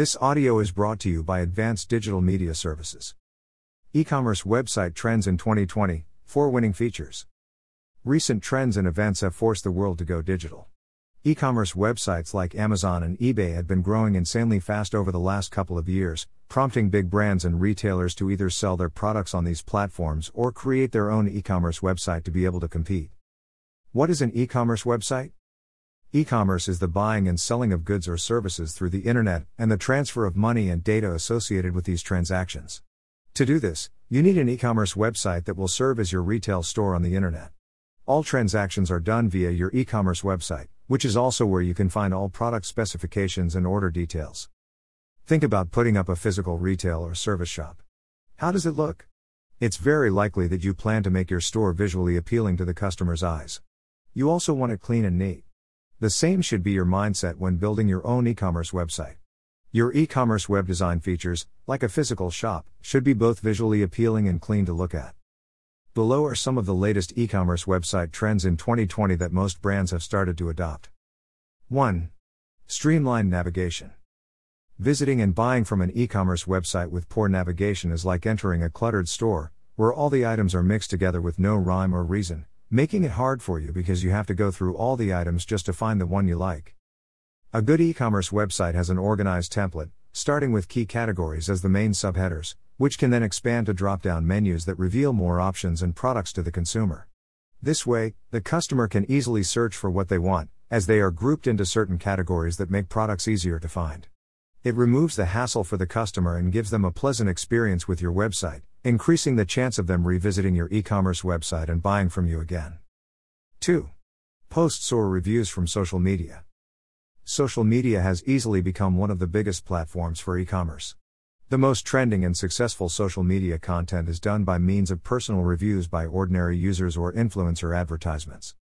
This audio is brought to you by Advanced Digital Media Services. E commerce website trends in 2020, four winning features. Recent trends and events have forced the world to go digital. E commerce websites like Amazon and eBay had been growing insanely fast over the last couple of years, prompting big brands and retailers to either sell their products on these platforms or create their own e commerce website to be able to compete. What is an e commerce website? E commerce is the buying and selling of goods or services through the internet and the transfer of money and data associated with these transactions. To do this, you need an e commerce website that will serve as your retail store on the internet. All transactions are done via your e commerce website, which is also where you can find all product specifications and order details. Think about putting up a physical retail or service shop. How does it look? It's very likely that you plan to make your store visually appealing to the customer's eyes. You also want it clean and neat. The same should be your mindset when building your own e commerce website. Your e commerce web design features, like a physical shop, should be both visually appealing and clean to look at. Below are some of the latest e commerce website trends in 2020 that most brands have started to adopt. 1. Streamlined navigation. Visiting and buying from an e commerce website with poor navigation is like entering a cluttered store, where all the items are mixed together with no rhyme or reason, making it hard for you because you have to go through all the items just to find the one you like. A good e commerce website has an organized template, starting with key categories as the main subheaders, which can then expand to drop down menus that reveal more options and products to the consumer. This way, the customer can easily search for what they want, as they are grouped into certain categories that make products easier to find. It removes the hassle for the customer and gives them a pleasant experience with your website, increasing the chance of them revisiting your e commerce website and buying from you again. 2. Posts or reviews from social media. Social media has easily become one of the biggest platforms for e commerce. The most trending and successful social media content is done by means of personal reviews by ordinary users or influencer advertisements.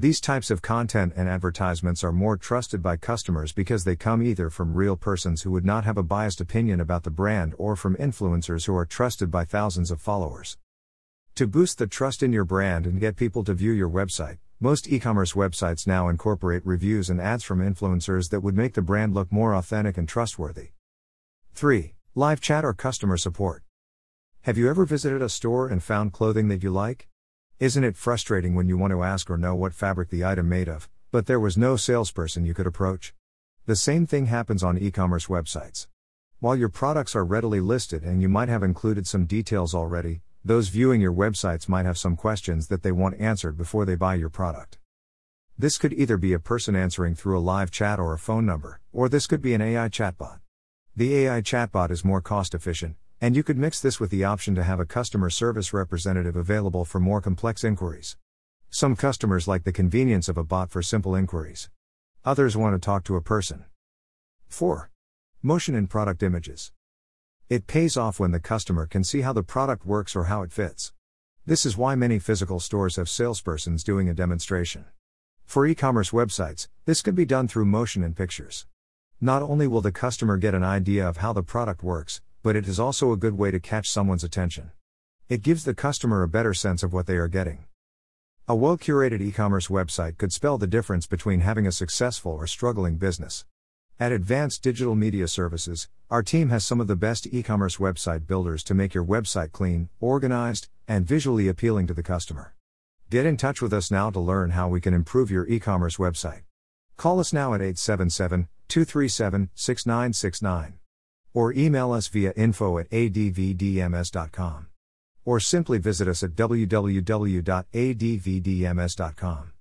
These types of content and advertisements are more trusted by customers because they come either from real persons who would not have a biased opinion about the brand or from influencers who are trusted by thousands of followers. To boost the trust in your brand and get people to view your website, most e commerce websites now incorporate reviews and ads from influencers that would make the brand look more authentic and trustworthy. 3. Live chat or customer support. Have you ever visited a store and found clothing that you like? Isn't it frustrating when you want to ask or know what fabric the item made of, but there was no salesperson you could approach? The same thing happens on e commerce websites. While your products are readily listed and you might have included some details already, those viewing your websites might have some questions that they want answered before they buy your product. This could either be a person answering through a live chat or a phone number, or this could be an AI chatbot. The AI chatbot is more cost efficient, and you could mix this with the option to have a customer service representative available for more complex inquiries. Some customers like the convenience of a bot for simple inquiries. Others want to talk to a person. 4. Motion in product images. It pays off when the customer can see how the product works or how it fits. This is why many physical stores have salespersons doing a demonstration. For e commerce websites, this could be done through motion and pictures. Not only will the customer get an idea of how the product works, but it is also a good way to catch someone's attention. It gives the customer a better sense of what they are getting. A well curated e commerce website could spell the difference between having a successful or struggling business. At Advanced Digital Media Services, our team has some of the best e commerce website builders to make your website clean, organized, and visually appealing to the customer. Get in touch with us now to learn how we can improve your e commerce website. Call us now at 877 237 6969. Or email us via info at advdms.com. Or simply visit us at www.advdms.com.